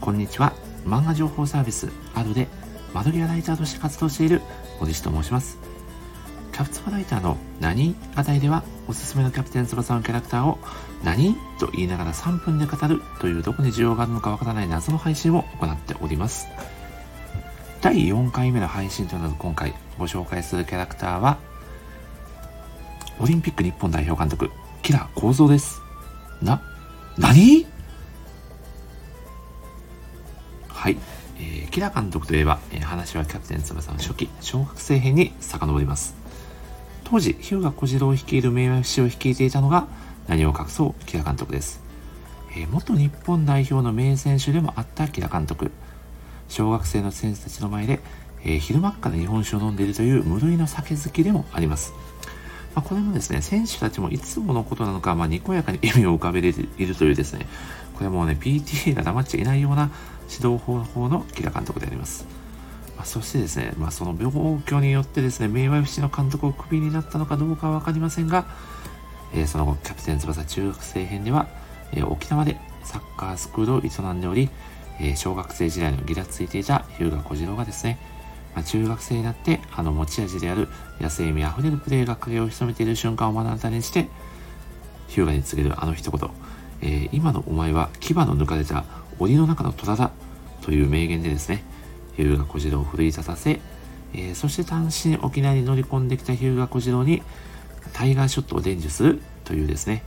こんにちは。漫画情報サービスアドでマドリアライターとして活動している小西と申します。キャプツバライターの何課題ではおすすめのキャプテン翼のキャラクターを何と言いながら3分で語るというどこに需要があるのかわからない謎の配信を行っております。第4回目の配信となる今回ご紹介するキャラクターはオリンピック日本代表監督キラ構造です。な何？はい、えー、キラ監督といえば、えー、話はキャプテン翼の初期小学生編に遡ります。当時日向小次郎を率いる名和 FC を率いていたのが何を隠そうキラ監督です、えー、元日本代表の名選手でもあったキラ監督。小学生の選手たちの前で、えー、昼間から日本酒を飲んでいるという無類の酒好きでもあります。まあ、これもですね、選手たちもいつものことなのか、まあ、にこやかに笑みを浮かべているというですね、これもね、PTA が黙っちゃいないような指導方法の木田監督であります。まあ、そしてですね、まあ、その病気によってですね、名和 FC の監督をクビになったのかどうかはわかりませんが、えー、その後、キャプテン翼中学生編では、えー、沖縄でサッカースクールを営んでおり、えー、小学生時代のギラついていた日向小次郎がですね、まあ、中学生になってあの持ち味である野生味あふれるプレーが影を潜めている瞬間を目の当たりにして日向に告げるあの一言、えー、今のお前は牙の抜かれた檻の中の虎だという名言でですね日向小次郎を奮い立たせ、えー、そして単身沖縄に乗り込んできた日向小次郎にタイガーショットを伝授するというですね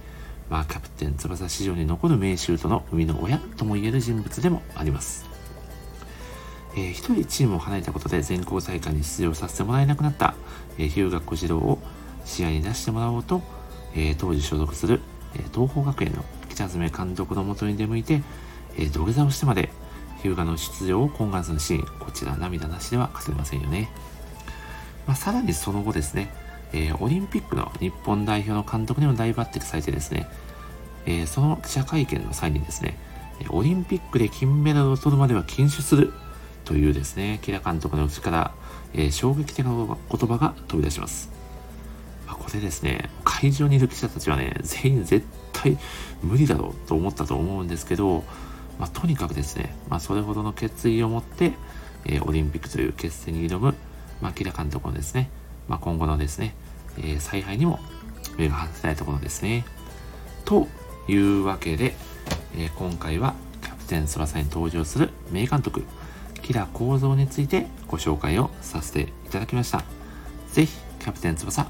まあ、キャプテン翼史上に残る名シュートの生みの親ともいえる人物でもあります。えー、一人チームを離れたことで全校大会に出場させてもらえなくなった、えー、日向小次郎を試合に出してもらおうと、えー、当時所属する、えー、東邦学園の北爪監督のもとに出向いて、えー、土下座をしてまで日向の出場を懇願するシーン、こちら涙なしでは語れませんよね。まあ、さらにその後ですね、えー、オリンピックの日本代表の監督にも大抜擢されてですね、えー、その記者会見の際にですね、オリンピックで金メダルを取るまでは禁酒するというですね、木田監督の口から、えー、衝撃的な言葉が飛び出します。まあ、これですね、会場にいる記者たちはね、全員絶対無理だろうと思ったと思うんですけど、まあ、とにかくですね、まあ、それほどの決意を持って、えー、オリンピックという決戦に挑む、まあ、木田監督のですね、まあ、今後のですね、えー、采配にも目が離せないところですね。というわけで、えー、今回はキャプテン翼に登場する名監督、キラ構造についてご紹介をさせていただきました。ぜひ、キャプテン翼、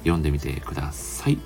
読んでみてください。